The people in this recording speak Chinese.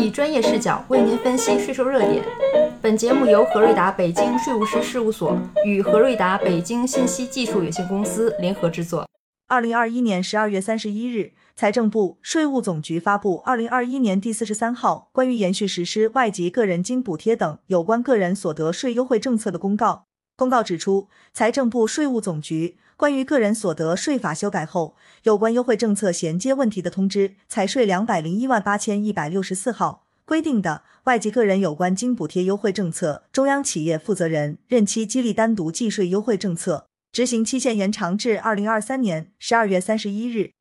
以专业视角为您分析税收热点。本节目由何瑞达北京税务师事务所与何瑞达北京信息技术有限公司联合制作。二零二一年十二月三十一日，财政部、税务总局发布二零二一年第四十三号关于延续实施外籍个人津补贴等有关个人所得税优惠政策的公告。公告指出，财政部、税务总局关于个人所得税法修改后有关优惠政策衔接问题的通知（财税两百零一万八千一百六十四号）规定的外籍个人有关津补贴优惠政策，中央企业负责人任期激励单独计税优惠政策。执行期限延长至二零二三年十二月三十一日。